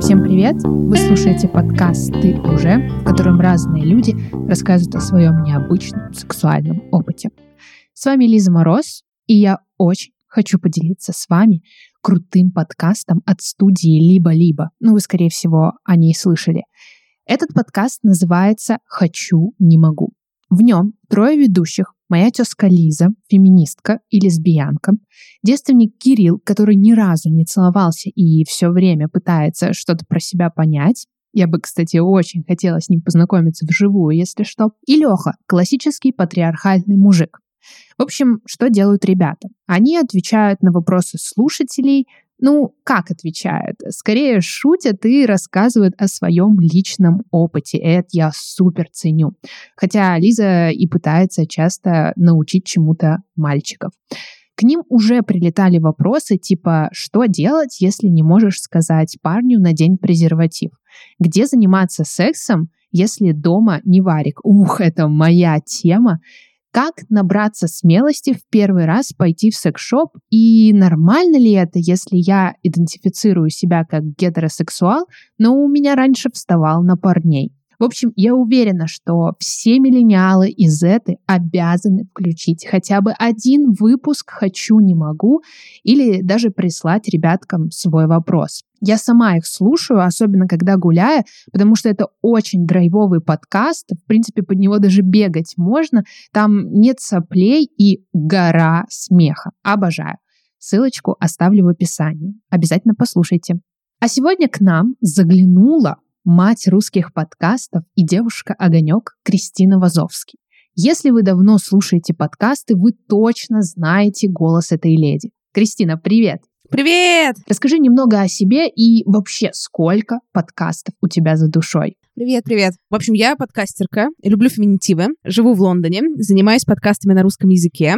Всем привет! Вы слушаете подкаст «Ты уже», в котором разные люди рассказывают о своем необычном сексуальном опыте. С вами Лиза Мороз, и я очень хочу поделиться с вами крутым подкастом от студии «Либо-либо». Ну, вы, скорее всего, о ней слышали. Этот подкаст называется «Хочу, не могу». В нем трое ведущих моя тезка Лиза, феминистка и лесбиянка, девственник Кирилл, который ни разу не целовался и все время пытается что-то про себя понять, я бы, кстати, очень хотела с ним познакомиться вживую, если что. И Леха, классический патриархальный мужик. В общем, что делают ребята? Они отвечают на вопросы слушателей, ну, как отвечают? Скорее шутят и рассказывают о своем личном опыте. Это я супер ценю. Хотя Лиза и пытается часто научить чему-то мальчиков. К ним уже прилетали вопросы типа «Что делать, если не можешь сказать парню на день презерватив?» «Где заниматься сексом, если дома не варик?» Ух, это моя тема. Как набраться смелости в первый раз пойти в секс-шоп? И нормально ли это, если я идентифицирую себя как гетеросексуал, но у меня раньше вставал на парней? В общем, я уверена, что все миллениалы и зеты обязаны включить хотя бы один выпуск «Хочу, не могу» или даже прислать ребяткам свой вопрос. Я сама их слушаю, особенно когда гуляю, потому что это очень драйвовый подкаст. В принципе, под него даже бегать можно. Там нет соплей и гора смеха. Обожаю. Ссылочку оставлю в описании. Обязательно послушайте. А сегодня к нам заглянула мать русских подкастов и девушка-огонек Кристина Вазовский. Если вы давно слушаете подкасты, вы точно знаете голос этой леди. Кристина, привет! Привет! Расскажи немного о себе и вообще сколько подкастов у тебя за душой. Привет, привет. В общем, я подкастерка, люблю феминитивы, живу в Лондоне, занимаюсь подкастами на русском языке,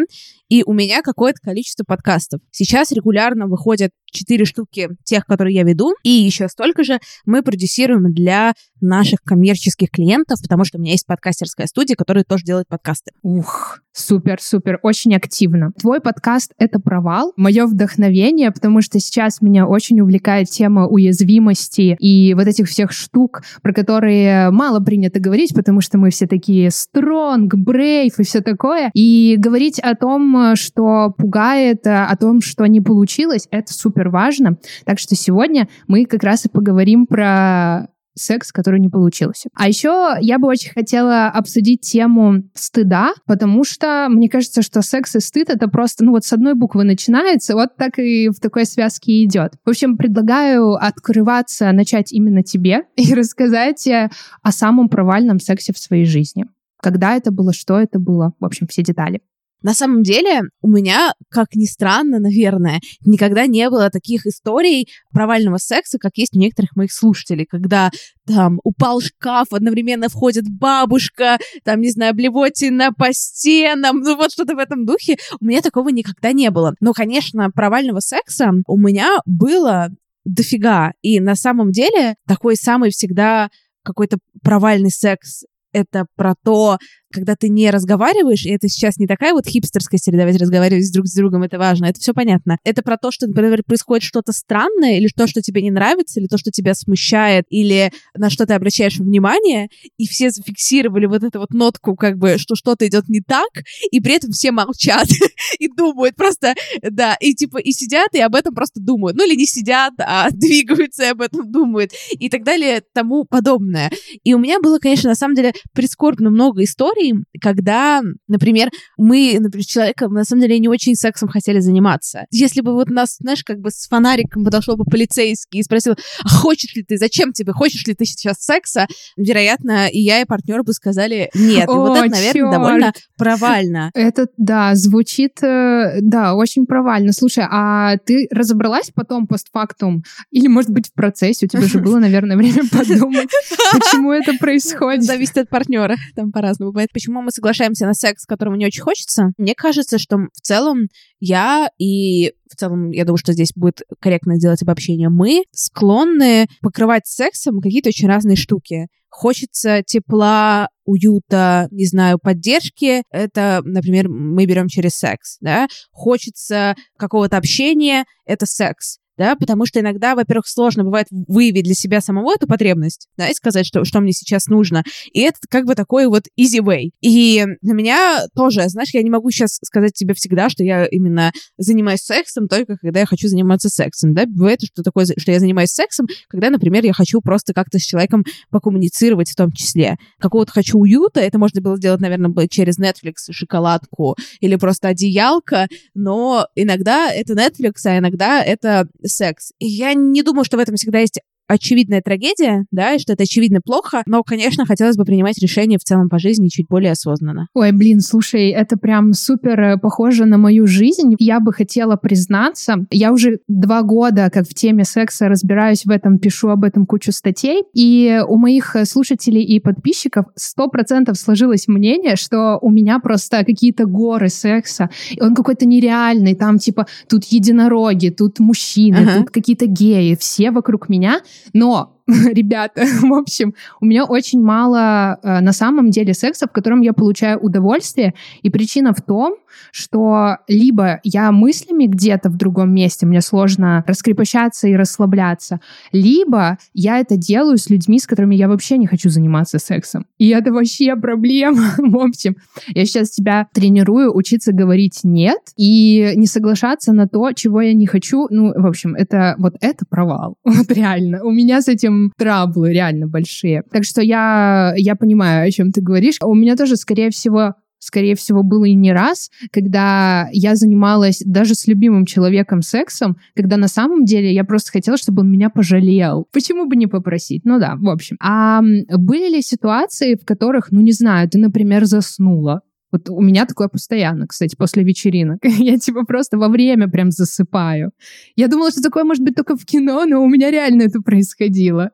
и у меня какое-то количество подкастов. Сейчас регулярно выходят четыре штуки тех, которые я веду, и еще столько же мы продюсируем для наших коммерческих клиентов, потому что у меня есть подкастерская студия, которая тоже делает подкасты. Ух, супер, супер, очень активно. Твой подкаст — это провал, мое вдохновение, потому что сейчас меня очень увлекает тема уязвимости и вот этих всех штук, про которые мало принято говорить, потому что мы все такие strong, brave и все такое. И говорить о том, что пугает, о том, что не получилось, это супер важно. Так что сегодня мы как раз и поговорим про секс, который не получился. А еще я бы очень хотела обсудить тему стыда, потому что мне кажется, что секс и стыд это просто, ну вот с одной буквы начинается, вот так и в такой связке идет. В общем, предлагаю открываться, начать именно тебе и рассказать о самом провальном сексе в своей жизни. Когда это было, что это было, в общем, все детали. На самом деле, у меня, как ни странно, наверное, никогда не было таких историй провального секса, как есть у некоторых моих слушателей, когда там упал шкаф, одновременно входит бабушка, там, не знаю, блевотина по стенам, ну вот что-то в этом духе. У меня такого никогда не было. Но, конечно, провального секса у меня было дофига. И на самом деле такой самый всегда какой-то провальный секс это про то, когда ты не разговариваешь, и это сейчас не такая вот хипстерская среда, ведь разговаривать друг с другом, это важно, это все понятно. Это про то, что, например, происходит что-то странное, или то, что тебе не нравится, или то, что тебя смущает, или на что ты обращаешь внимание, и все зафиксировали вот эту вот нотку, как бы, что что-то идет не так, и при этом все молчат и думают просто, да, и типа, и сидят, и об этом просто думают. Ну, или не сидят, а двигаются и об этом думают, и так далее, тому подобное. И у меня было, конечно, на самом деле прискорбно много историй, историй, когда, например, мы, например, с человеком, на самом деле, не очень сексом хотели заниматься. Если бы вот нас, знаешь, как бы с фонариком подошел бы полицейский и спросил, а хочешь ли ты, зачем тебе, хочешь ли ты сейчас секса, вероятно, и я, и партнер бы сказали нет. И О, вот это, наверное, черт. довольно провально. Это, да, звучит, э, да, очень провально. Слушай, а ты разобралась потом постфактум? Или, может быть, в процессе? У тебя же было, наверное, время подумать, почему это происходит. Зависит от партнера. Там по-разному бывает почему мы соглашаемся на секс, которого не очень хочется. Мне кажется, что в целом я и в целом, я думаю, что здесь будет корректно сделать обобщение, мы склонны покрывать сексом какие-то очень разные штуки. Хочется тепла, уюта, не знаю, поддержки. Это, например, мы берем через секс, да. Хочется какого-то общения, это секс да, потому что иногда, во-первых, сложно бывает выявить для себя самого эту потребность, да, и сказать, что, что мне сейчас нужно. И это как бы такой вот easy way. И для меня тоже, знаешь, я не могу сейчас сказать тебе всегда, что я именно занимаюсь сексом только когда я хочу заниматься сексом, да, бывает, что такое, что я занимаюсь сексом, когда, например, я хочу просто как-то с человеком покоммуницировать в том числе. Какого-то хочу уюта, это можно было сделать, наверное, через Netflix, шоколадку или просто одеялка, но иногда это Netflix, а иногда это секс. И я не думаю, что в этом всегда есть очевидная трагедия, да, и что это очевидно плохо, но, конечно, хотелось бы принимать решения в целом по жизни чуть более осознанно. Ой, блин, слушай, это прям супер э, похоже на мою жизнь. Я бы хотела признаться, я уже два года как в теме секса разбираюсь в этом, пишу об этом кучу статей, и у моих слушателей и подписчиков сто процентов сложилось мнение, что у меня просто какие-то горы секса, и он какой-то нереальный, там типа тут единороги, тут мужчины, uh-huh. тут какие-то геи, все вокруг меня, но ребята, в общем, у меня очень мало э, на самом деле секса, в котором я получаю удовольствие. И причина в том, что либо я мыслями где-то в другом месте, мне сложно раскрепощаться и расслабляться, либо я это делаю с людьми, с которыми я вообще не хочу заниматься сексом. И это вообще проблема. в общем, я сейчас тебя тренирую учиться говорить «нет» и не соглашаться на то, чего я не хочу. Ну, в общем, это вот это провал. Вот реально. У меня с этим траблы реально большие. Так что я, я понимаю, о чем ты говоришь. У меня тоже, скорее всего, скорее всего, было и не раз, когда я занималась даже с любимым человеком сексом, когда на самом деле я просто хотела, чтобы он меня пожалел. Почему бы не попросить? Ну да, в общем. А были ли ситуации, в которых, ну не знаю, ты, например, заснула, вот у меня такое постоянно, кстати, после вечеринок. Я типа просто во время прям засыпаю. Я думала, что такое может быть только в кино, но у меня реально это происходило.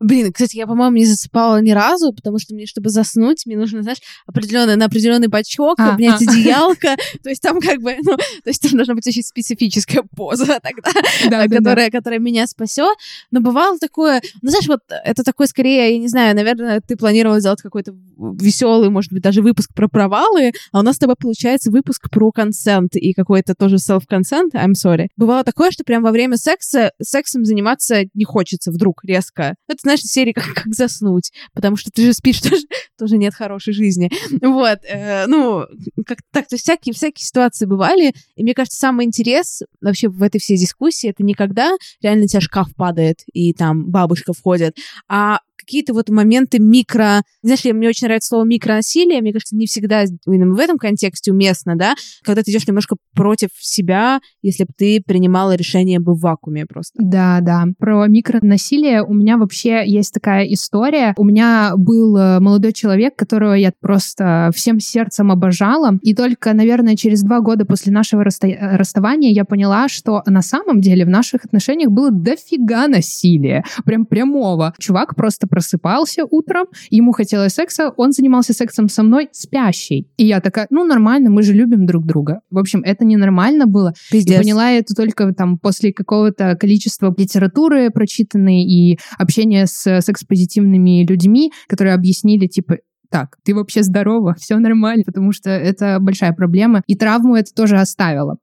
Блин, кстати, я, по-моему, не засыпала ни разу, потому что мне, чтобы заснуть, мне нужно, знаешь, определенный, на определенный бачок, а, обнять а. одеялко. То есть там как бы, ну, то есть там должна быть очень специфическая поза тогда, да, которая, да. которая меня спасет. Но бывало такое, ну, знаешь, вот это такое скорее, я не знаю, наверное, ты планировал сделать какой-то веселый, может быть, даже выпуск про провалы, а у нас с тобой получается выпуск про консент и какой-то тоже self-consent, I'm sorry. Бывало такое, что прям во время секса сексом заниматься не хочется вдруг резко жестко. Это, знаешь, серия как, как заснуть, потому что ты же спишь, тоже, тоже нет хорошей жизни. Вот, э, ну, как так, то всякие, всякие ситуации бывали, и мне кажется, самый интерес вообще в этой всей дискуссии, это не когда реально у тебя шкаф падает, и там бабушка входит, а какие-то вот моменты микро... Знаешь, мне очень нравится слово микронасилие, мне кажется, не всегда именно в этом контексте уместно, да, когда ты идешь немножко против себя, если бы ты принимала решение бы в вакууме просто. Да, да. Про микронасилие у меня вообще есть такая история. У меня был э, молодой человек, которого я просто всем сердцем обожала, и только, наверное, через два года после нашего расста- расставания я поняла, что на самом деле в наших отношениях было дофига насилия, прям прямого. Чувак просто просыпался утром, ему хотелось секса, он занимался сексом со мной спящий. И я такая, ну нормально, мы же любим друг друга. В общем, это ненормально было. Пиздец. И поняла это только там после какого-то количества литературы прочитанной и общения с секс-позитивными людьми, которые объяснили, типа, так, ты вообще здорова, все нормально, потому что это большая проблема. И травму это тоже оставило.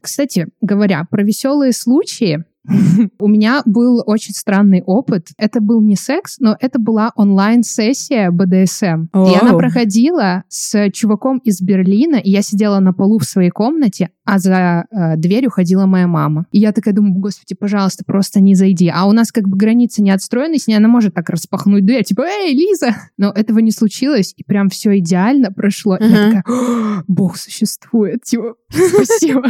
Кстати говоря, про веселые случаи, У меня был очень странный опыт. Это был не секс, но это была онлайн-сессия БДСМ. И она проходила с чуваком из Берлина, и я сидела на полу в своей комнате, а за э, дверью ходила моя мама. И я такая думаю, господи, пожалуйста, просто не зайди. А у нас как бы границы не отстроены, с ней она может так распахнуть дверь, типа, эй, Лиза! Но этого не случилось, и прям все идеально прошло. Uh-huh. Я такая, Бог существует, типа, спасибо.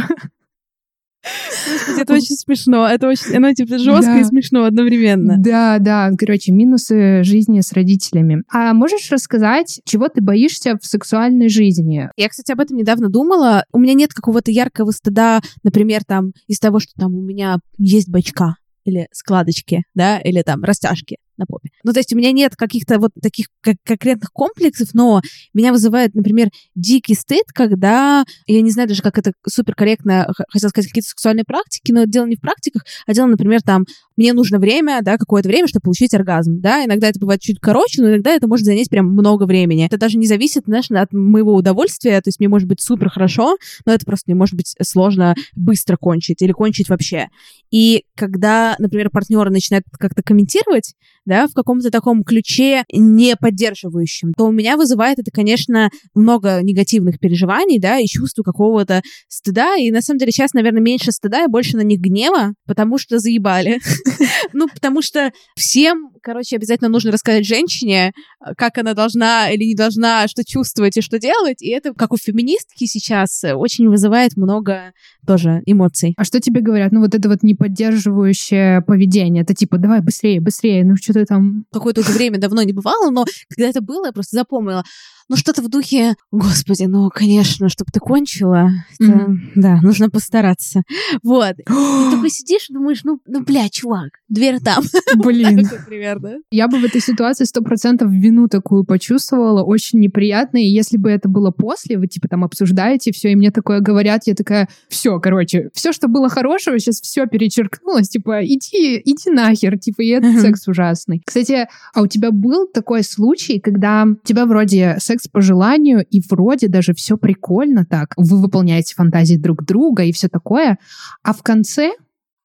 Господи, это очень смешно. Это очень, оно типа жестко да. и смешно одновременно. Да, да. Короче, минусы жизни с родителями. А можешь рассказать, чего ты боишься в сексуальной жизни? Я, кстати, об этом недавно думала. У меня нет какого-то яркого стыда, например, там, из того, что там у меня есть бачка или складочки, да, или там растяжки на попе. Ну, то есть у меня нет каких-то вот таких конкретных комплексов, но меня вызывает, например, дикий стыд, когда, я не знаю даже, как это суперкорректно, хотел сказать, какие-то сексуальные практики, но дело не в практиках, а дело, например, там мне нужно время, да, какое-то время, чтобы получить оргазм, да, иногда это бывает чуть короче, но иногда это может занять прям много времени. Это даже не зависит, знаешь, от моего удовольствия, то есть мне может быть супер хорошо, но это просто мне может быть сложно быстро кончить или кончить вообще. И когда, например, партнеры начинают как-то комментировать, да, в каком-то таком ключе не поддерживающем, то у меня вызывает это, конечно, много негативных переживаний, да, и чувство какого-то стыда. И на самом деле сейчас, наверное, меньше стыда и больше на них гнева, потому что заебали. Ну, потому что всем, короче, обязательно нужно рассказать женщине, как она должна или не должна, что чувствовать и что делать. И это, как у феминистки сейчас, очень вызывает много тоже эмоций. А что тебе говорят? Ну, вот это вот неподдерживающее поведение. Это типа, давай быстрее, быстрее, ну что ты там... Какое-то уже время давно не бывало, но когда это было, я просто запомнила ну, что-то в духе, господи, ну, конечно, чтобы ты кончила, mm-hmm. да, нужно постараться. Вот. И такой сидишь и думаешь, ну, ну, бля, чувак, дверь там. Блин. примерно. Я бы в этой ситуации сто процентов вину такую почувствовала, очень неприятно, и если бы это было после, вы, типа, там, обсуждаете все, и мне такое говорят, я такая, все, короче, все, что было хорошего, сейчас все перечеркнулось, типа, иди, иди нахер, типа, и этот секс ужасный. Кстати, а у тебя был такой случай, когда у тебя вроде секс секс по желанию, и вроде даже все прикольно так. Вы выполняете фантазии друг друга и все такое. А в конце,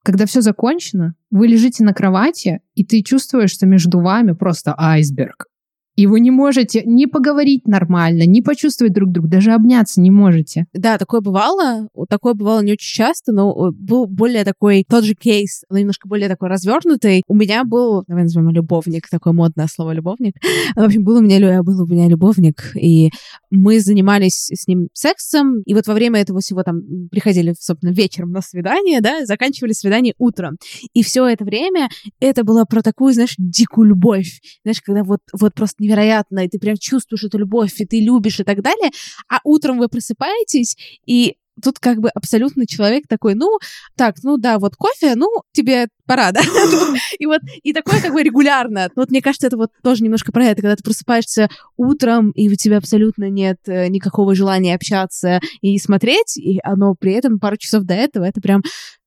когда все закончено, вы лежите на кровати, и ты чувствуешь, что между вами просто айсберг. И вы не можете ни поговорить нормально, ни почувствовать друг друга, даже обняться не можете. Да, такое бывало. Такое бывало не очень часто, но э, был более такой, тот же кейс, но немножко более такой развернутый. У меня был, давай назовем любовник, такое модное слово любовник. В общем, был у меня, был у меня любовник, и мы занимались с ним сексом, и вот во время этого всего там приходили, собственно, вечером на свидание, да, заканчивали свидание утром. И все это время это было про такую, знаешь, дикую любовь. Знаешь, когда вот, вот просто невероятно, и ты прям чувствуешь эту любовь, и ты любишь и так далее, а утром вы просыпаетесь, и тут как бы абсолютно человек такой, ну, так, ну да, вот кофе, ну, тебе пора, да? И вот, и такое как бы регулярно. Вот мне кажется, это вот тоже немножко про это, когда ты просыпаешься утром, и у тебя абсолютно нет э, никакого желания общаться и смотреть, и оно при этом пару часов до этого, это прям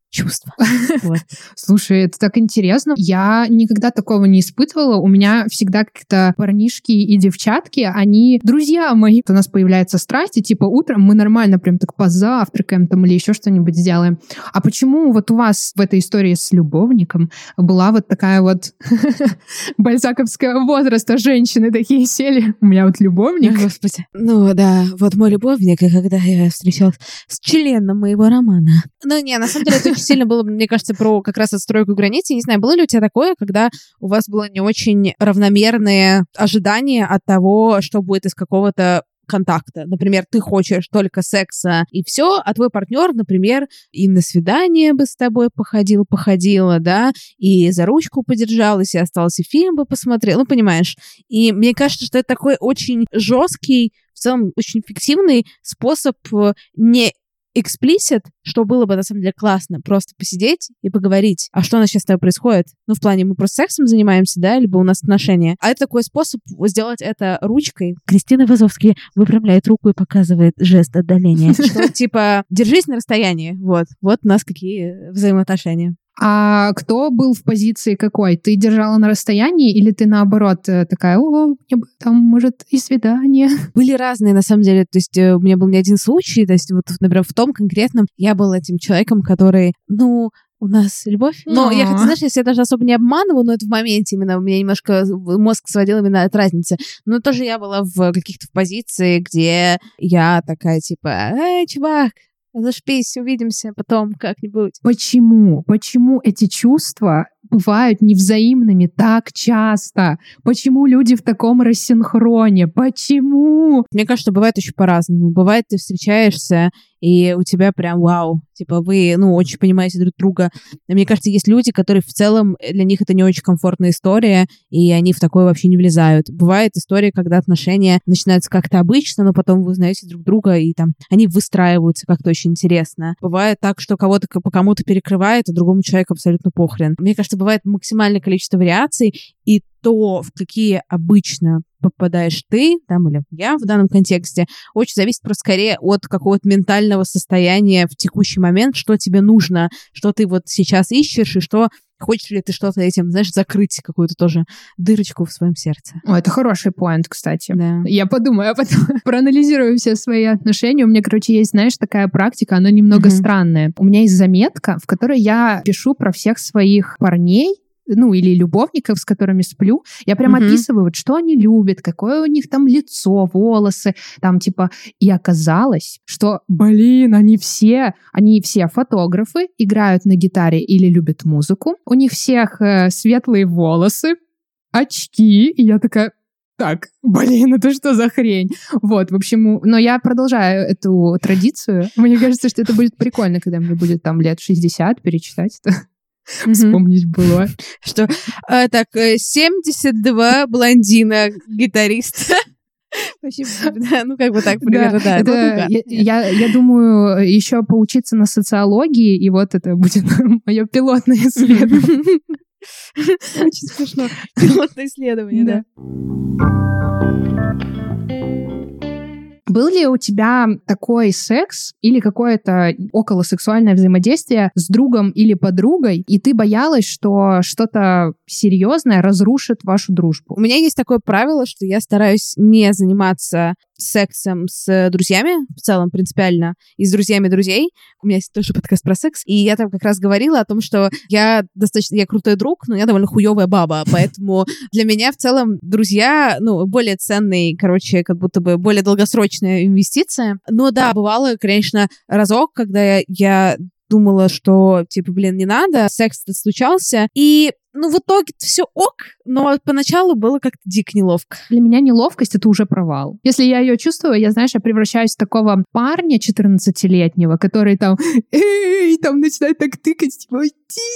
чувства. Вот. Слушай, это так интересно. Я никогда такого не испытывала. У меня всегда как-то парнишки и девчатки, они друзья мои. У нас появляется страсть, и типа утром мы нормально прям так позавтракаем там или еще что-нибудь сделаем. А почему вот у вас в этой истории с любовником была вот такая вот бальзаковского возраста женщины такие сели? У меня вот любовник. Господи. Ну да, вот мой любовник, и когда я встречалась с членом моего романа. Ну не, на самом деле это очень сильно было, мне кажется, про как раз отстройку границ. Я не знаю, было ли у тебя такое, когда у вас было не очень равномерные ожидания от того, что будет из какого-то контакта. Например, ты хочешь только секса и все, а твой партнер, например, и на свидание бы с тобой походил, походила, да, и за ручку подержалась, и остался фильм бы посмотрел, ну, понимаешь. И мне кажется, что это такой очень жесткий, в целом очень фиктивный способ э, не эксплисит, что было бы на самом деле классно, просто посидеть и поговорить. А что у нас сейчас с тобой происходит? Ну, в плане, мы просто сексом занимаемся, да, либо у нас отношения. А это такой способ сделать это ручкой. Кристина Вазовский выпрямляет руку и показывает жест отдаления. Типа, держись на расстоянии. Вот. Вот у нас какие взаимоотношения. А кто был в позиции какой? Ты держала на расстоянии или ты наоборот э, такая, о, там, может, и свидание? Были разные, на самом деле. То есть э, у меня был не один случай. То есть вот, например, в том конкретном я был этим человеком, который, ну, у нас любовь. Но я, хотя, знаешь, если я даже особо не обманываю, но это в моменте именно у меня немножко мозг сводил именно от разницы. Но тоже я была в каких-то позиции, где я такая типа, эй, чувак, Зашпись, увидимся потом как-нибудь. Почему? Почему эти чувства бывают невзаимными так часто? Почему люди в таком рассинхроне? Почему? Мне кажется, бывает еще по-разному. Бывает, ты встречаешься, и у тебя прям вау, типа вы, ну, очень понимаете друг друга. Мне кажется, есть люди, которые в целом, для них это не очень комфортная история, и они в такое вообще не влезают. Бывает история, когда отношения начинаются как-то обычно, но потом вы узнаете друг друга, и там они выстраиваются как-то очень интересно. Бывает так, что кого-то по кому-то перекрывает, а другому человеку абсолютно похрен. Мне кажется, бывает максимальное количество вариаций, и то, в какие обычно попадаешь ты, там, или я в данном контексте, очень зависит просто скорее от какого-то ментального состояния в текущий момент, что тебе нужно, что ты вот сейчас ищешь и что хочешь ли ты что-то этим, знаешь, закрыть какую-то тоже дырочку в своем сердце. О, это хороший поинт, кстати. Да. Я подумаю, а потом проанализирую все свои отношения. У меня, короче, есть, знаешь, такая практика, она немного Мгм. странная. У меня есть заметка, в которой я пишу про всех своих парней, ну, или любовников, с которыми сплю, я прям Мгм. описываю, вот что они любят, какое у них там лицо, волосы, там типа... И оказалось, что, блин, они все, они все фотографы, играют на гитаре или любят музыку, у них всех э, светлые волосы, очки, и я такая, так, блин, это что за хрень? Вот, в общем, но я продолжаю эту традицию. Мне кажется, что это будет прикольно, когда мне будет там лет 60 перечитать это, Вспомнить было. Что, э, так, э, 72 блондина гитариста. Да, ну как бы так примерно, да. это, ну, да. я, я, я думаю, еще поучиться на социологии, и вот это будет мое пилотное исследование. Очень смешно. Пилотное исследование, да. Был ли у тебя такой секс или какое-то околосексуальное взаимодействие с другом или подругой, и ты боялась, что что-то серьезное разрушит вашу дружбу? У меня есть такое правило, что я стараюсь не заниматься сексом с друзьями, в целом принципиально, и с друзьями друзей. У меня есть тоже подкаст про секс, и я там как раз говорила о том, что я достаточно, я крутой друг, но я довольно хуевая баба, поэтому для меня в целом друзья, ну, более ценный, короче, как будто бы более долгосрочная инвестиция. Но да, бывало, конечно, разок, когда я думала, что, типа, блин, не надо, секс случался, и ну, в итоге все ок, но поначалу было как-то дико неловко. Для меня неловкость — это уже провал. Если я ее чувствую, я, знаешь, я превращаюсь в такого парня 14-летнего, который там, эй, там начинает так тыкать, типа, «Ой,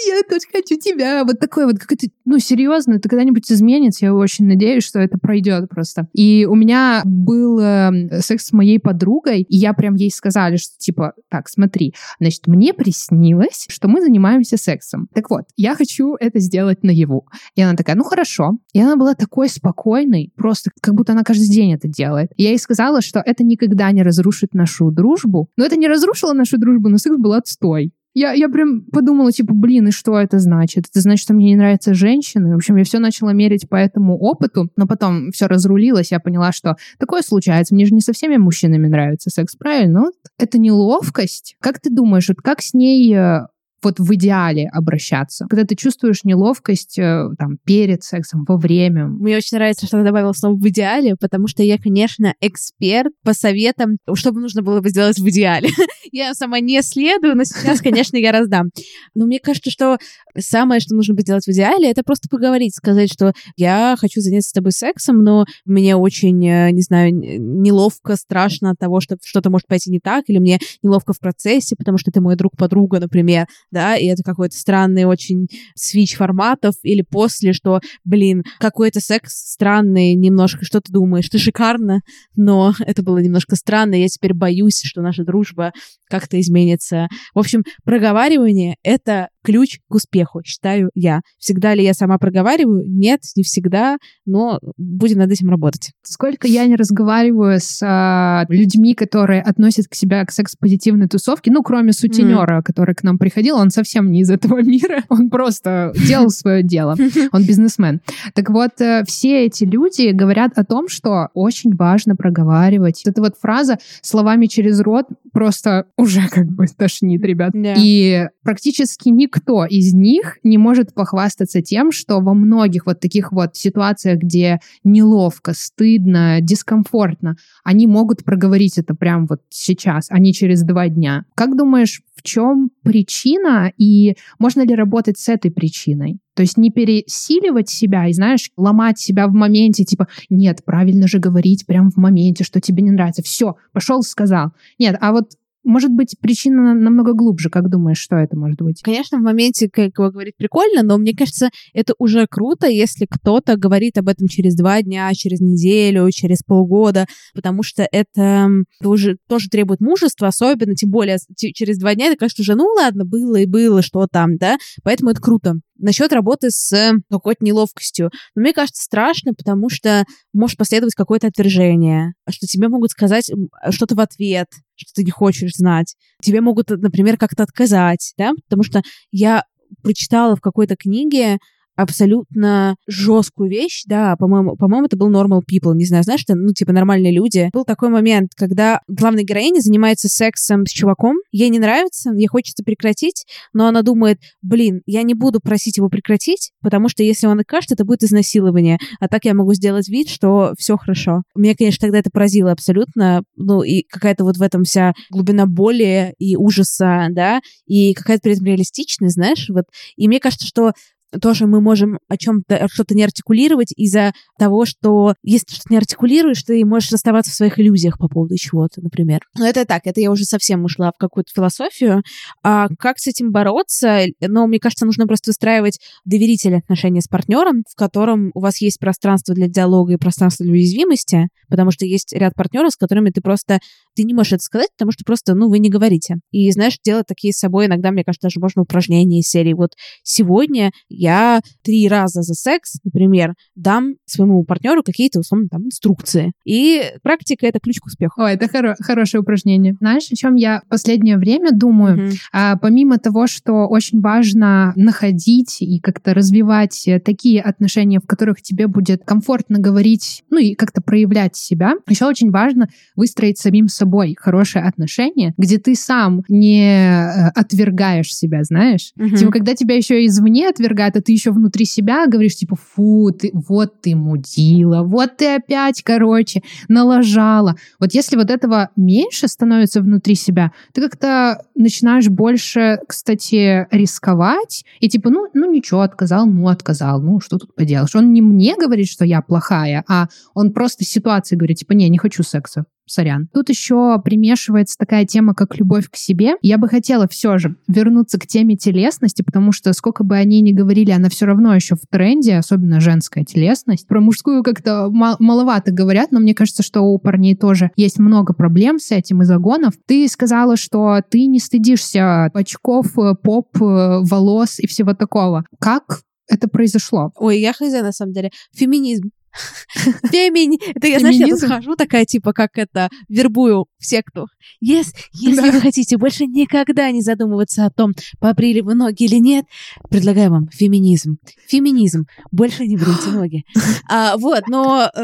я тоже хочу тебя. Вот такой вот, как это, ну, серьезно, это когда-нибудь изменится, я очень надеюсь, что это пройдет просто. И у меня был э, секс с моей подругой, и я прям ей сказали, что, типа, так, смотри, значит, мне приснилось, что мы занимаемся сексом. Так вот, я хочу это сделать наяву. И она такая, ну хорошо. И она была такой спокойной, просто как будто она каждый день это делает. И я ей сказала, что это никогда не разрушит нашу дружбу. Но это не разрушило нашу дружбу, но секс был отстой. Я, я прям подумала, типа, блин, и что это значит? Это значит, что мне не нравятся женщины? В общем, я все начала мерить по этому опыту, но потом все разрулилось, я поняла, что такое случается. Мне же не со всеми мужчинами нравится секс, правильно? Вот это неловкость. Как ты думаешь, вот как с ней э, вот в идеале обращаться. Когда ты чувствуешь неловкость э, там перед сексом, во время. Мне очень нравится, что ты добавила слово «в идеале», потому что я, конечно, эксперт по советам, что бы нужно было бы сделать в идеале. я сама не следую, но сейчас, конечно, я раздам. Но мне кажется, что самое, что нужно бы делать в идеале, это просто поговорить, сказать, что я хочу заняться с тобой сексом, но мне очень, э, не знаю, неловко, страшно от того, что что-то может пойти не так, или мне неловко в процессе, потому что ты мой друг-подруга, например, да, и это какой-то странный очень свич форматов, или после, что, блин, какой-то секс странный немножко, что ты думаешь, ты шикарно, но это было немножко странно, я теперь боюсь, что наша дружба как-то изменится. В общем, проговаривание — это ключ к успеху, считаю я. Всегда ли я сама проговариваю? Нет, не всегда, но будем над этим работать. Сколько я не разговариваю с а, людьми, которые относят к себя к секс-позитивной тусовке, ну, кроме сутенера, который к нам приходил, он совсем не из этого мира, он просто делал свое дело, он бизнесмен. Так вот, э, все эти люди говорят о том, что очень важно проговаривать. Эта вот фраза словами через рот просто уже как бы тошнит, ребят. И практически никто из них не может похвастаться тем, что во многих вот таких вот ситуациях, где неловко, стыдно, дискомфортно, они могут проговорить это прямо вот сейчас, а не через два дня. Как думаешь, в чем причина и можно ли работать с этой причиной? То есть не пересиливать себя и, знаешь, ломать себя в моменте, типа, нет, правильно же говорить прямо в моменте, что тебе не нравится. Все, пошел, сказал. Нет, а вот может быть, причина намного глубже. Как думаешь, что это может быть? Конечно, в моменте, как его говорить, прикольно, но мне кажется, это уже круто, если кто-то говорит об этом через два дня, через неделю, через полгода, потому что это тоже, тоже требует мужества, особенно, тем более через два дня, ты кажется, уже, ну ладно, было и было, что там, да, поэтому это круто. Насчет работы с э, какой-то неловкостью. Но мне кажется, страшно, потому что может последовать какое-то отвержение, что тебе могут сказать что-то в ответ, что ты не хочешь знать. Тебе могут, например, как-то отказать, да, потому что я прочитала в какой-то книге абсолютно жесткую вещь, да, по-моему, по-моему, это был normal people, не знаю, знаешь, это, ну, типа, нормальные люди. Был такой момент, когда главная героиня занимается сексом с чуваком, ей не нравится, ей хочется прекратить, но она думает, блин, я не буду просить его прекратить, потому что если он откажет, это будет изнасилование, а так я могу сделать вид, что все хорошо. Меня, конечно, тогда это поразило абсолютно, ну, и какая-то вот в этом вся глубина боли и ужаса, да, и какая-то при этом реалистичность, знаешь, вот. И мне кажется, что тоже мы можем о чем-то что-то не артикулировать из-за того, что если что-то не артикулируешь, ты можешь оставаться в своих иллюзиях по поводу чего-то, например. Но это так, это я уже совсем ушла в какую-то философию. А как с этим бороться? Ну, мне кажется, нужно просто выстраивать доверительные отношения с партнером, в котором у вас есть пространство для диалога и пространство для уязвимости, потому что есть ряд партнеров, с которыми ты просто ты не можешь это сказать, потому что просто, ну, вы не говорите. И, знаешь, делать такие с собой иногда, мне кажется, даже можно упражнения из серии. Вот сегодня я три раза за секс, например, дам своему партнеру какие-то, условно, там, инструкции. И практика — это ключ к успеху. Ой, это хоро- хорошее упражнение. Знаешь, о чем я последнее время думаю? Mm-hmm. А, помимо того, что очень важно находить и как-то развивать такие отношения, в которых тебе будет комфортно говорить, ну и как-то проявлять себя, еще очень важно выстроить самим собой хорошие отношения, где ты сам не э, отвергаешь себя, знаешь? Mm-hmm. Типа, когда тебя еще извне отвергают, а ты еще внутри себя говоришь, типа, фу, ты, вот ты мудила, вот ты опять, короче, налажала. Вот если вот этого меньше становится внутри себя, ты как-то начинаешь больше, кстати, рисковать, и типа, ну, ну ничего, отказал, ну, отказал, ну, что тут поделаешь. Он не мне говорит, что я плохая, а он просто ситуации говорит, типа, не, не хочу секса сорян. Тут еще примешивается такая тема, как любовь к себе. Я бы хотела все же вернуться к теме телесности, потому что сколько бы они ни говорили, она все равно еще в тренде, особенно женская телесность. Про мужскую как-то мал- маловато говорят, но мне кажется, что у парней тоже есть много проблем с этим и загонов. Ты сказала, что ты не стыдишься очков, э, поп, э, волос и всего такого. Как это произошло? Ой, я хз, на самом деле. Феминизм. Фемини... Это я, знаешь, я подхожу такая, типа, как это, вербую в секту. Yes, если да. вы хотите больше никогда не задумываться о том, побрили вы ноги или нет, предлагаю вам феминизм. Феминизм. Больше не брите ноги. А, вот, но...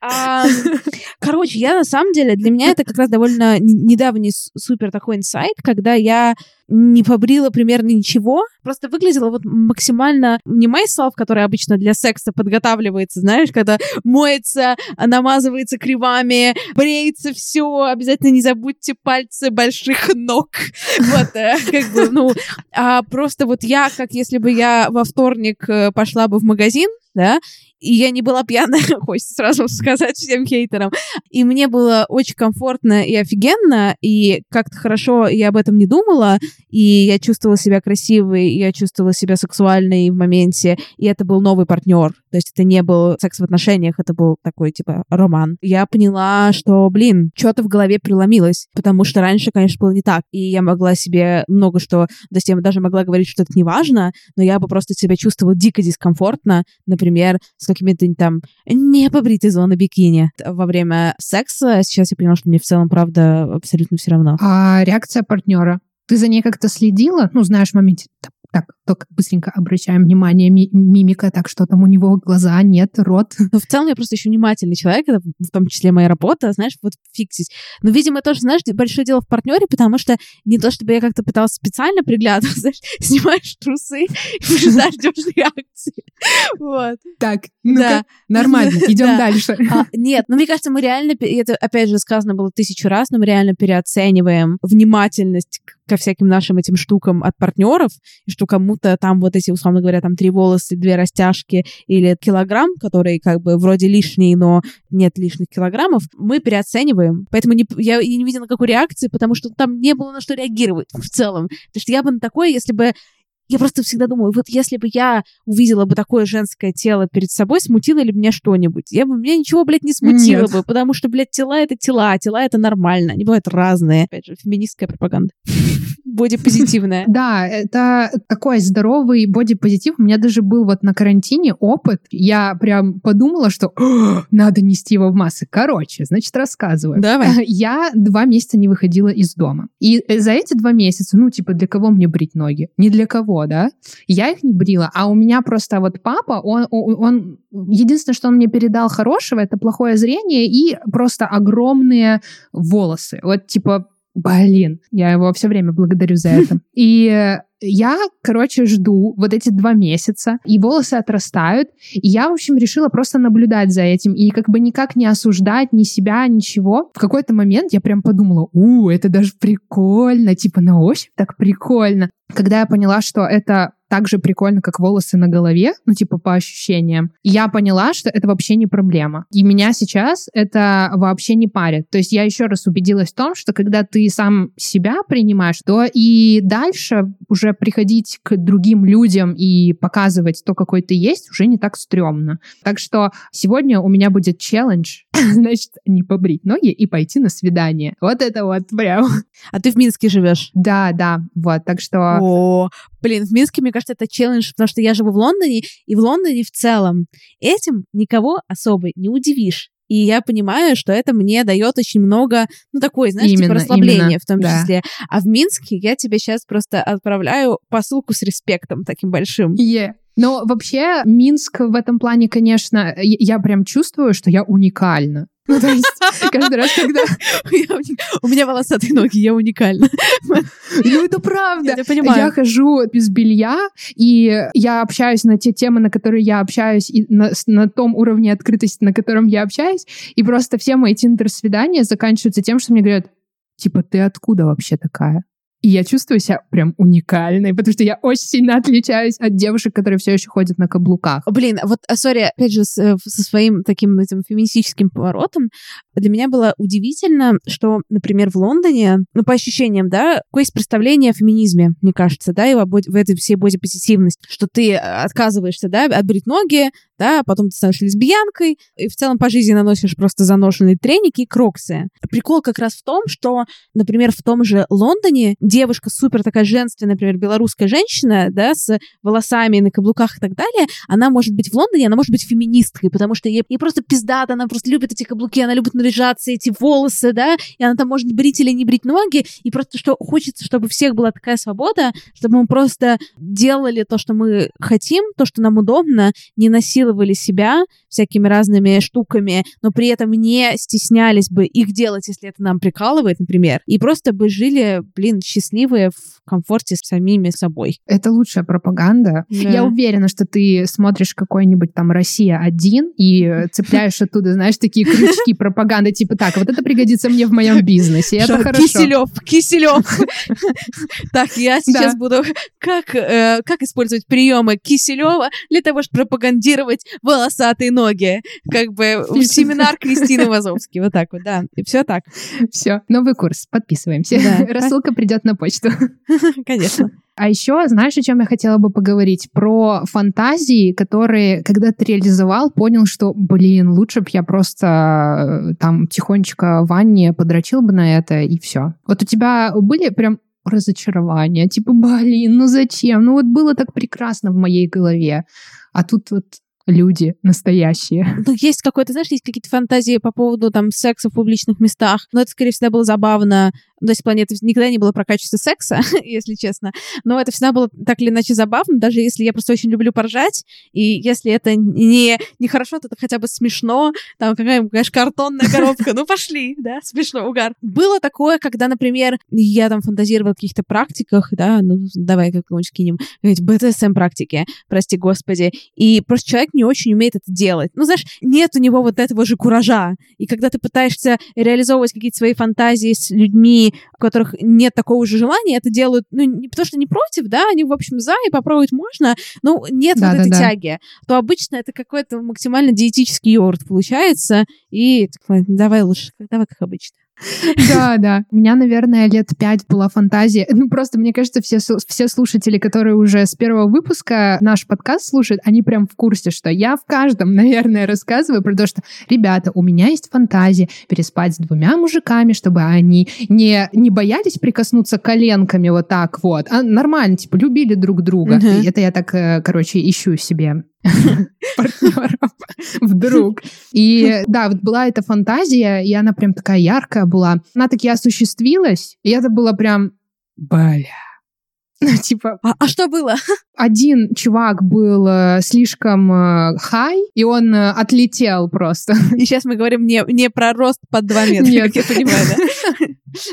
А, короче, я на самом деле, для меня это как раз довольно недавний супер такой инсайт, когда я не побрила примерно ничего, просто выглядела вот максимально не myself, которая обычно для секса подготавливается, знаешь, когда моется, намазывается кремами, бреется все, обязательно не забудьте пальцы больших ног. Вот, э, как бы, ну, а просто вот я, как если бы я во вторник э, пошла бы в магазин, да, и я не была пьяная, хочется сразу сказать всем хейтерам. И мне было очень комфортно и офигенно, и как-то хорошо я об этом не думала, и я чувствовала себя красивой, я чувствовала себя сексуальной в моменте, и это был новый партнер. То есть это не был секс в отношениях, это был такой, типа, роман. Я поняла, что, блин, что-то в голове преломилось, потому что раньше, конечно, было не так, и я могла себе много что, то есть я даже могла говорить, что это не важно, но я бы просто себя чувствовала дико дискомфортно, например, с какими-то там непобритой зоны бикини во время секса. Сейчас я поняла, что мне в целом, правда, абсолютно все равно. А реакция партнера? Ты за ней как-то следила? Ну, знаешь, в моменте, так, только быстренько обращаем внимание, ми- мимика, так что там у него глаза, нет, рот. Но в целом я просто еще внимательный человек, это в том числе моя работа, знаешь, вот фиксить. Но, видимо, тоже, знаешь, большое дело в партнере, потому что не то, чтобы я как-то пыталась специально приглядываться, знаешь, снимаешь трусы и ждешь реакции. Вот. Так, ну да. нормально, идем да. дальше. А, нет, ну мне кажется, мы реально, это опять же сказано было тысячу раз, но мы реально переоцениваем внимательность ко всяким нашим этим штукам от партнеров, и что кому-то там вот эти, условно говоря, там три волосы, две растяжки или килограмм, который как бы вроде лишний, но нет лишних килограммов, мы переоцениваем. Поэтому не, я, я не видела никакой реакции, потому что там не было на что реагировать в целом. То что я бы на такое, если бы я просто всегда думаю, вот если бы я увидела бы такое женское тело перед собой, смутило ли меня что-нибудь? Я бы, меня ничего, блядь, не смутило Нет. бы, потому что, блядь, тела — это тела, тела — это нормально, они бывают разные. Опять же, феминистская пропаганда. бодипозитивное. Да, это такой здоровый бодипозитив. У меня даже был вот на карантине опыт. Я прям подумала, что надо нести его в массы. Короче, значит, рассказываю. Давай. Я два месяца не выходила из дома. И за эти два месяца, ну, типа, для кого мне брить ноги? Не для кого, да? Я их не брила. А у меня просто вот папа, он, он единственное, что он мне передал хорошего, это плохое зрение и просто огромные волосы. Вот, типа, Блин, я его все время благодарю за это. И я, короче, жду вот эти два месяца, и волосы отрастают, и я, в общем, решила просто наблюдать за этим, и как бы никак не осуждать ни себя, ничего. В какой-то момент я прям подумала, у, это даже прикольно, типа на ощупь так прикольно. Когда я поняла, что это так же прикольно, как волосы на голове, ну, типа, по ощущениям, я поняла, что это вообще не проблема. И меня сейчас это вообще не парит. То есть я еще раз убедилась в том, что когда ты сам себя принимаешь, то и дальше уже приходить к другим людям и показывать то, какой ты есть, уже не так стрёмно. Так что сегодня у меня будет челлендж, значит, не побрить ноги и пойти на свидание. Вот это вот прям. А ты в Минске живешь? Да, да, вот, так что... О, блин, в Минске, мне кажется, это челлендж, потому что я живу в Лондоне, и в Лондоне в целом этим никого особо не удивишь. И я понимаю, что это мне дает очень много, ну, такой, знаешь, типа Именно, типа расслабления именно, в том да. числе. А в Минске я тебе сейчас просто отправляю посылку с респектом таким большим. Yeah. Но вообще Минск в этом плане, конечно, я прям чувствую, что я уникальна. Ну, то есть, каждый раз, когда... У меня волосатые ноги, я уникальна. Ну, это правда. Я понимаю. Я хожу без белья, и я общаюсь на те темы, на которые я общаюсь, и на, на том уровне открытости, на котором я общаюсь, и просто все мои тиндер-свидания заканчиваются тем, что мне говорят, типа, ты откуда вообще такая? И я чувствую себя прям уникальной, потому что я очень сильно отличаюсь от девушек, которые все еще ходят на каблуках. Блин, вот, сори, опять же, э, со своим таким этим феминистическим поворотом, для меня было удивительно, что, например, в Лондоне, ну, по ощущениям, да, какое есть представление о феминизме, мне кажется, да, и в, этой всей бодипозитивности, что ты отказываешься, да, отбрить ноги, да, потом ты становишься лесбиянкой, и в целом по жизни наносишь просто заношенные треники и кроксы. Прикол как раз в том, что, например, в том же Лондоне девушка супер такая женственная, например, белорусская женщина, да, с волосами на каблуках и так далее, она может быть в Лондоне, она может быть феминисткой, потому что ей, ей просто пиздата, она просто любит эти каблуки, она любит наряжаться, эти волосы, да, и она там может брить или не брить ноги, и просто что хочется, чтобы у всех была такая свобода, чтобы мы просто делали то, что мы хотим, то, что нам удобно, не насиловали себя всякими разными штуками, но при этом не стеснялись бы их делать, если это нам прикалывает, например, и просто бы жили, блин, счастливые в комфорте с самими собой. Это лучшая пропаганда. Да. Я уверена, что ты смотришь какой-нибудь там «Россия-1» и цепляешь оттуда, знаешь, такие крючки пропаганды, типа так, вот это пригодится мне в моем бизнесе, это хорошо. Киселев, Киселев. Так, я сейчас буду как э, как использовать приемы Киселева для того, чтобы пропагандировать волосатые ноги. Как бы семинар Кристины Вазовски. Вот так вот, да. И все так. Все, новый курс, подписываемся. Рассылка придет на почту. Конечно. А еще, знаешь, о чем я хотела бы поговорить? Про фантазии, которые, когда ты реализовал, понял, что, блин, лучше бы я просто э, там тихонечко в ванне подрочил бы на это, и все. Вот у тебя были прям разочарования, типа, блин, ну зачем? Ну вот было так прекрасно в моей голове. А тут вот люди настоящие. Ну, есть какой-то, знаешь, есть какие-то фантазии по поводу там секса в публичных местах, но это, скорее всего, было забавно. Есть, в плане, это никогда не было про качество секса, если честно. Но это всегда было так или иначе забавно, даже если я просто очень люблю поржать, и если это не, не хорошо, то это хотя бы смешно. Там какая-нибудь, конечно, картонная коробка. Ну, пошли, да, смешно, угар. Было такое, когда, например, я там фантазировала о каких-то практиках, да, ну, давай как-нибудь кинем, БТСМ-практики, прости господи, и просто человек не очень умеет это делать. Ну, знаешь, нет у него вот этого же куража. И когда ты пытаешься реализовывать какие-то свои фантазии с людьми, у которых нет такого же желания, это делают, ну, не потому что не против, да, они, в общем, за, и попробовать можно, но нет Да, вот да, этой да. тяги, то обычно это какой-то максимально диетический йогурт получается, и давай лучше, давай как обычно. Да, да. У меня, наверное, лет пять была фантазия. Ну, просто, мне кажется, все, все слушатели, которые уже с первого выпуска наш подкаст слушают, они прям в курсе, что я в каждом, наверное, рассказываю про то, что, ребята, у меня есть фантазия переспать с двумя мужиками, чтобы они не, не боялись прикоснуться коленками вот так вот, а нормально, типа, любили друг друга. Uh-huh. Это я так, э, короче, ищу себе партнеров вдруг. И да, вот была эта фантазия, и она прям такая яркая была. Она таки осуществилась, и это было прям, бля, Ну, типа... А, а что было? Один чувак был э, слишком э, хай, и он э, отлетел просто. И сейчас мы говорим не, не про рост под 2 метра, Нет. как я понимаю, да?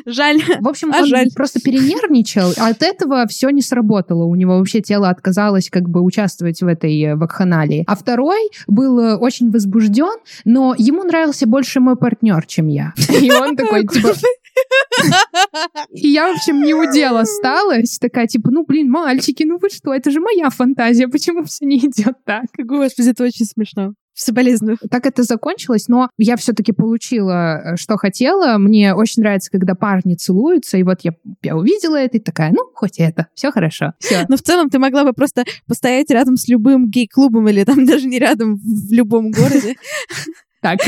Жаль. В общем, а он жаль. просто перенервничал, а от этого все не сработало. У него вообще тело отказалось как бы участвовать в этой э, вакханалии. А второй был э, очень возбужден, но ему нравился больше мой партнер, чем я. И он такой, типа, и я, в общем, не удел осталась. Такая, типа, ну, блин, мальчики, ну вы что, это же моя фантазия, почему все не идет так? Господи, это очень смешно. Соболезную. Так это закончилось, но я все-таки получила, э, что хотела. Мне очень нравится, когда парни целуются, и вот я, я увидела это и такая, ну, хоть это, все хорошо. Всё. Но в целом ты могла бы просто постоять рядом с любым гей-клубом или там даже не рядом в любом городе. Так.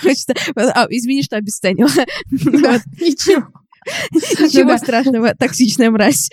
Хочется... А, извини, что обесценила. Ничего. Ничего страшного, токсичная мразь.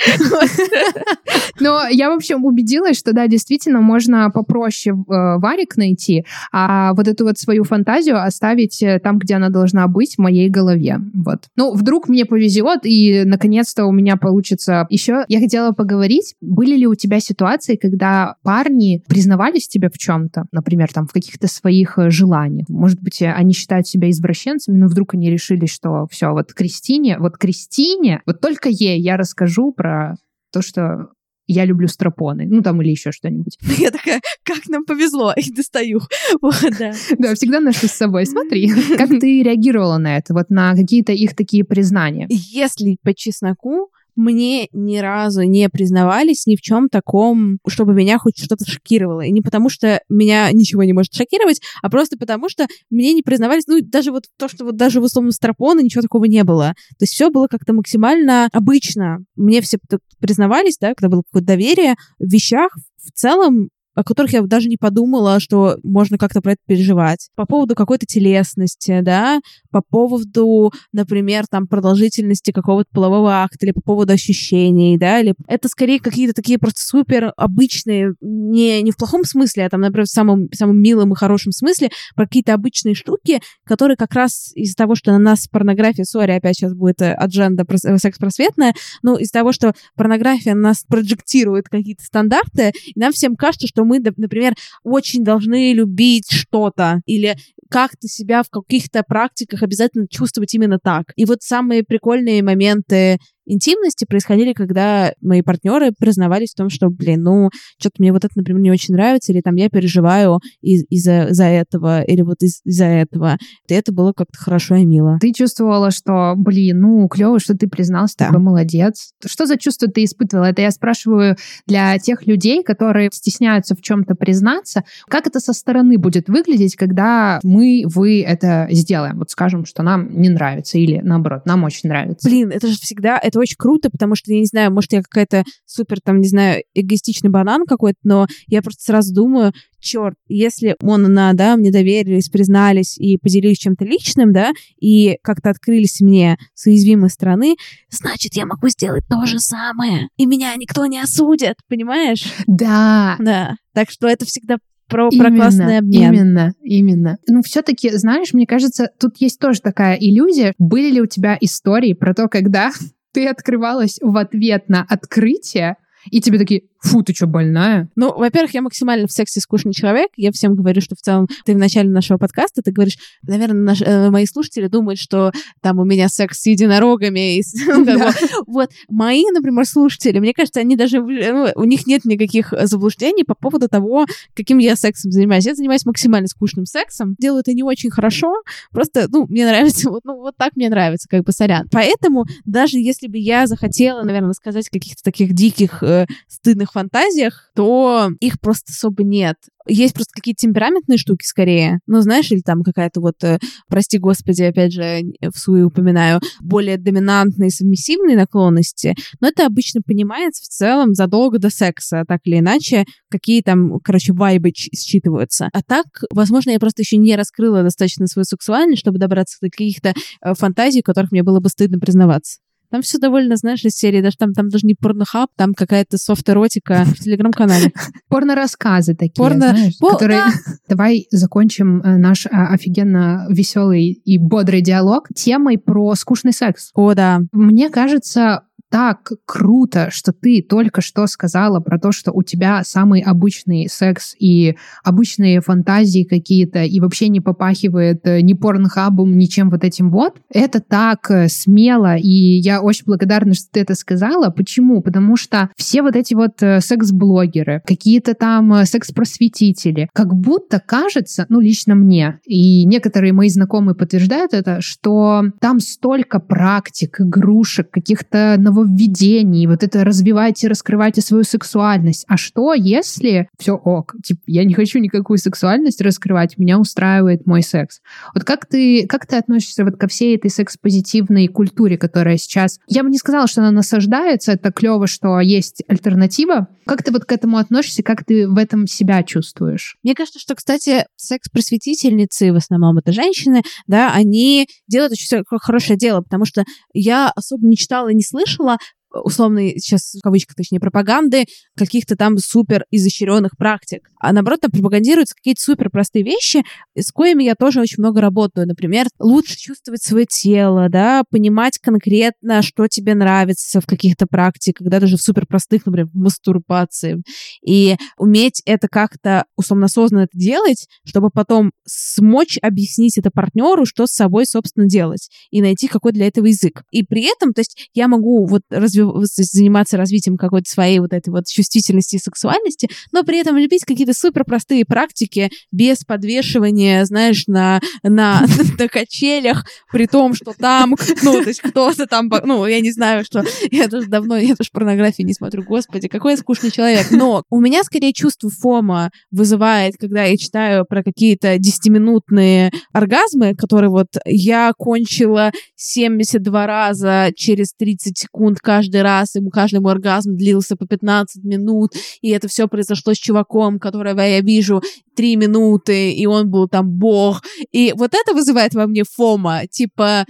Но я, в общем, убедилась, что да, действительно, можно попроще э, варик найти, а вот эту вот свою фантазию оставить э, там, где она должна быть, в моей голове. Вот. Ну, вдруг мне повезет, и наконец-то у меня получится. Еще я хотела поговорить, были ли у тебя ситуации, когда парни признавались тебе в чем-то, например, там, в каких-то своих э, желаниях? Может быть, они считают себя извращенцами, но вдруг они решили, что все, вот Кристине, вот Кристине, вот только ей я расскажу про то, что я люблю стропоны, ну там или еще что-нибудь. Я такая, как нам повезло, и достаю. Вот, да. да, всегда ношу с собой. Смотри, как ты реагировала на это, вот на какие-то их такие признания? Если по чесноку, мне ни разу не признавались ни в чем таком, чтобы меня хоть что-то шокировало. И не потому, что меня ничего не может шокировать, а просто потому, что мне не признавались, ну, даже вот то, что вот даже в условном Старпона ничего такого не было. То есть все было как-то максимально обычно. Мне все признавались, да, когда было какое-то доверие в вещах, в целом о которых я даже не подумала, что можно как-то про это переживать. По поводу какой-то телесности, да, по поводу, например, там, продолжительности какого-то полового акта, или по поводу ощущений, да, или это скорее какие-то такие просто супер обычные, не, не в плохом смысле, а там, например, в самом, самом милом и хорошем смысле, про какие-то обычные штуки, которые как раз из-за того, что на нас порнография, сори, опять сейчас будет адженда э, секс-просветная, но из-за того, что порнография нас проджектирует какие-то стандарты, и нам всем кажется, что мы, например, очень должны любить что-то или как-то себя в каких-то практиках обязательно чувствовать именно так. И вот самые прикольные моменты интимности происходили, когда мои партнеры признавались в том, что, блин, ну, что-то мне вот это, например, не очень нравится, или там я переживаю из- из-за, из-за этого, или вот из- из-за этого. И это было как-то хорошо и мило. Ты чувствовала, что, блин, ну, клево, что ты признался, да. такой молодец. Что за чувство ты испытывала? Это я спрашиваю для тех людей, которые стесняются в чем-то признаться. Как это со стороны будет выглядеть, когда мы, вы это сделаем? Вот скажем, что нам не нравится, или наоборот, нам очень нравится. Блин, это же всегда, это это очень круто, потому что, я не знаю, может, я какая-то супер, там, не знаю, эгоистичный банан какой-то, но я просто сразу думаю, черт, если он, она, да, мне доверились, признались и поделились чем-то личным, да, и как-то открылись мне с уязвимой стороны, значит, я могу сделать то же самое, и меня никто не осудит, понимаешь? Да. Да. Так что это всегда про, именно, про классный обмен. Именно, именно. Ну, все-таки, знаешь, мне кажется, тут есть тоже такая иллюзия. Были ли у тебя истории про то, когда ты открывалась в ответ на открытие, и тебе такие, фу, ты что, больная? Ну, во-первых, я максимально в сексе скучный человек. Я всем говорю, что в целом ты в начале нашего подкаста, ты говоришь, наверное, наш, э, мои слушатели думают, что там у меня секс с единорогами. И. Вот. Мои, например, слушатели, мне кажется, они даже, ну, у них нет никаких заблуждений по поводу того, каким я сексом занимаюсь. Я занимаюсь максимально скучным сексом. Делаю это не очень хорошо. Просто, ну, мне нравится, вот, ну, вот так мне нравится, как бы, сорян. Поэтому даже если бы я захотела, наверное, сказать каких-то таких диких, э, стыдных фантазиях, то их просто особо нет. Есть просто какие-то темпераментные штуки скорее. Ну, знаешь, или там какая-то вот, э, прости господи, опять же, в свои упоминаю, более доминантные, субмиссивные наклонности. Но это обычно понимается в целом задолго до секса, так или иначе, какие там, короче, вайбы считываются. А так, возможно, я просто еще не раскрыла достаточно свою сексуальность, чтобы добраться до каких-то э, фантазий, в которых мне было бы стыдно признаваться. Там все довольно, знаешь, из серии, даже там, там даже не порнохаб, там какая-то софт-эротика в телеграм-канале. Порно-рассказы такие, Порно... знаешь, По... которые... Да. Давай закончим э, наш а, офигенно веселый и бодрый диалог темой про скучный секс. О, да. Мне кажется, так круто, что ты только что сказала про то, что у тебя самый обычный секс и обычные фантазии какие-то, и вообще не попахивает э, ни порнхабом, ничем вот этим вот. Это так э, смело, и я очень благодарна, что ты это сказала. Почему? Потому что все вот эти вот э, секс-блогеры, какие-то там секс-просветители, как будто кажется, ну, лично мне, и некоторые мои знакомые подтверждают это, что там столько практик, игрушек, каких-то нововведений, вот это развивайте, раскрывайте свою сексуальность. А что, если все ок, типа, я не хочу никакую сексуальность раскрывать, меня устраивает мой секс. Вот как ты, как ты относишься вот ко всей этой секс-позитивной культуре, которая сейчас... Я бы не сказала, что она насаждается, это клево, что есть альтернатива. Как ты вот к этому относишься, как ты в этом себя чувствуешь? Мне кажется, что, кстати, секс-просветительницы, в основном это женщины, да, они делают очень хорошее дело, потому что я особо не читала и не слышала, слышала условной, сейчас в кавычках, точнее, пропаганды каких-то там супер изощренных практик. А наоборот, там пропагандируются какие-то супер простые вещи, с коими я тоже очень много работаю. Например, лучше чувствовать свое тело, да, понимать конкретно, что тебе нравится в каких-то практиках, да, даже в супер простых, например, в мастурбации. И уметь это как-то условно осознанно это делать, чтобы потом смочь объяснить это партнеру, что с собой, собственно, делать, и найти какой для этого язык. И при этом, то есть я могу вот развивать заниматься развитием какой-то своей вот этой вот чувствительности и сексуальности, но при этом любить какие-то супер простые практики без подвешивания, знаешь, на, на, на качелях, при том, что там, ну, то есть кто-то там, ну, я не знаю, что я даже давно, я тоже порнографии не смотрю, господи, какой я скучный человек, но у меня скорее чувство фома вызывает, когда я читаю про какие-то 10-минутные оргазмы, которые вот я кончила 72 раза через 30 секунд каждый каждый раз, ему каждый мой оргазм длился по 15 минут, и это все произошло с чуваком, которого я вижу 3 минуты, и он был там бог. И вот это вызывает во мне фома, типа,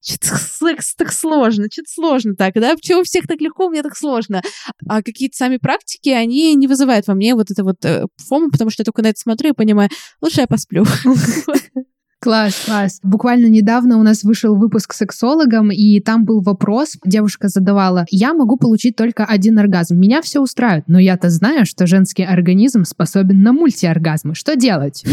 секс так сложно, что-то сложно так, да? Почему у всех так легко, у меня так сложно? А какие-то сами практики, они не вызывают во мне вот это вот э, фому, потому что я только на это смотрю и понимаю, лучше я посплю. Класс, класс. Буквально недавно у нас вышел выпуск с сексологом, и там был вопрос, девушка задавала, я могу получить только один оргазм. Меня все устраивает, но я-то знаю, что женский организм способен на мультиоргазмы. Что делать?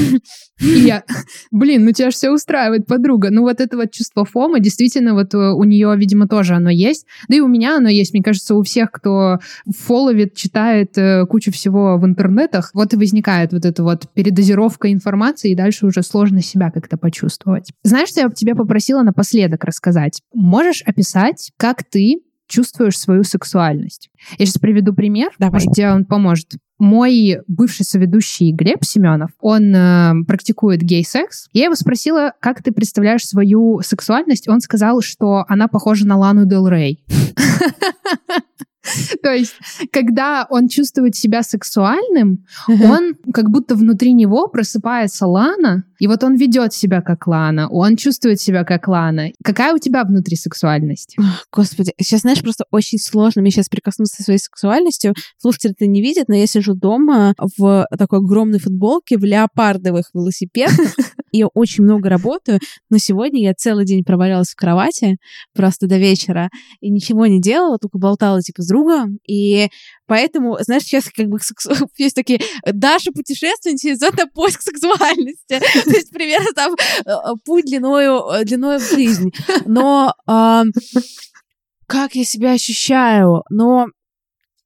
Я, блин, ну тебя же все устраивает, подруга. Ну вот это вот чувство фома, действительно, вот э, у нее, видимо, тоже оно есть. Да и у меня оно есть. Мне кажется, у всех, кто фоловит, читает э, кучу всего в интернетах, вот и возникает вот эта вот передозировка информации, и дальше уже сложно себя как-то почувствовать. Знаешь, что я тебя попросила напоследок рассказать? Можешь описать, как ты чувствуешь свою сексуальность. Я сейчас приведу пример, Давай. может, тебе он поможет. Мой бывший соведущий Глеб Семенов, он э, практикует гей-секс. Я его спросила, как ты представляешь свою сексуальность. Он сказал, что она похожа на Лану Дел Рей. То есть, когда он чувствует себя сексуальным, он как будто внутри него просыпается Лана, и вот он ведет себя как Лана, он чувствует себя как Лана. Какая у тебя внутри сексуальность? Господи, сейчас, знаешь, просто очень сложно мне сейчас прикоснуться со своей сексуальностью. Слушатель это не видит, но я сижу дома в такой огромной футболке, в леопардовых велосипедах, и очень много работаю, но сегодня я целый день провалялась в кровати просто до вечера и ничего не делала, только болтала типа с другом, и поэтому, знаешь, сейчас как бы есть такие Даша путешественница идет на поиск сексуальности, то есть примерно там э, путь длиною, э, длиною в жизнь, но как я себя ощущаю, но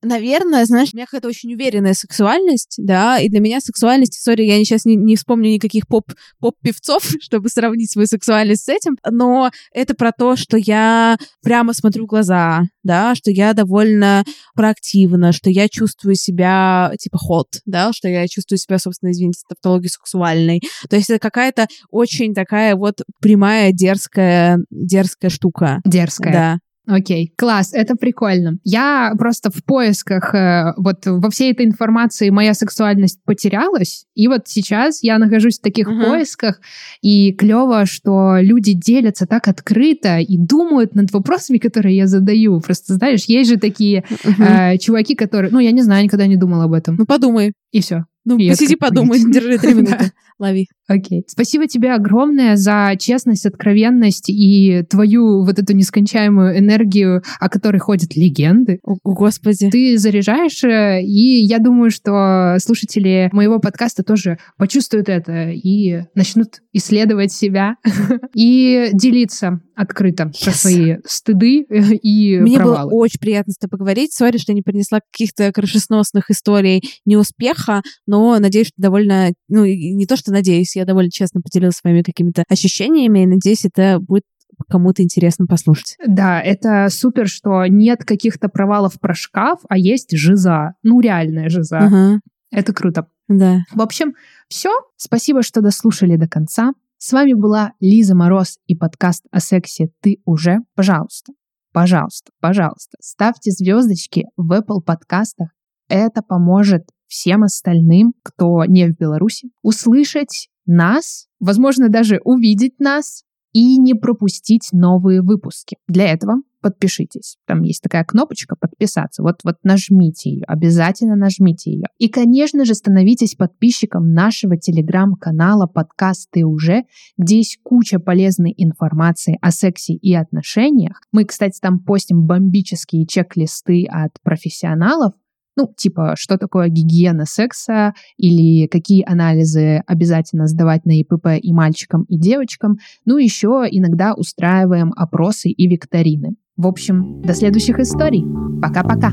Наверное, знаешь, у меня какая-то очень уверенная сексуальность, да, и для меня сексуальность, сори, я сейчас не, не вспомню никаких поп, поп-певцов, чтобы сравнить свою сексуальность с этим, но это про то, что я прямо смотрю в глаза, да, что я довольно проактивна, что я чувствую себя, типа, ход, да, что я чувствую себя, собственно, извините, тавтологией сексуальной. То есть это какая-то очень такая вот прямая, дерзкая, дерзкая штука. Дерзкая. Да. Окей, класс, это прикольно. Я просто в поисках, э, вот во всей этой информации моя сексуальность потерялась, и вот сейчас я нахожусь в таких Мгм. поисках, и клево, что люди делятся так открыто и думают над вопросами, которые я задаю. Просто, знаешь, есть же такие Мгм. э, чуваки, которые... Ну, я не знаю, никогда не думала об этом. Ну, подумай. И все. Ну, И посиди, подумай, держи три минуты. Лови. Окей. Спасибо тебе огромное за честность, откровенность и твою вот эту нескончаемую энергию, о которой ходят легенды. О, господи. Ты заряжаешь, э, и я думаю, что слушатели моего подкаста тоже почувствуют это и начнут исследовать себя и делиться открыто про Yes. свои стыды э, и Мне провалы. было очень приятно с тобой поговорить. Сори, что не принесла каких-то крышесносных историй неуспеха, но надеюсь, что довольно... Ну, не то, что надеюсь, я довольно честно поделилась своими какими-то ощущениями, и надеюсь, это будет кому-то интересно послушать. Да, это супер, что нет каких-то провалов про шкаф, а есть жиза. Ну, реальная жиза. Ага, Это круто. да. В общем, все. Спасибо, что дослушали до конца. С вами была Лиза Мороз и подкаст о сексе «Ты уже». Пожалуйста, пожалуйста, пожалуйста, ставьте звездочки в Apple подкастах. Это поможет всем остальным, кто не в Беларуси, услышать нас, возможно, даже увидеть нас и не пропустить новые выпуски. Для этого подпишитесь. Там есть такая кнопочка «Подписаться». Вот, вот нажмите ее, обязательно нажмите ее. И, конечно же, становитесь подписчиком нашего телеграм-канала «Подкасты уже», где есть куча полезной информации о сексе и отношениях. Мы, кстати, там постим бомбические чек-листы от профессионалов, ну, типа, что такое гигиена секса или какие анализы обязательно сдавать на ИПП и мальчикам, и девочкам. Ну, еще иногда устраиваем опросы и викторины. В общем, до следующих историй. Пока-пока.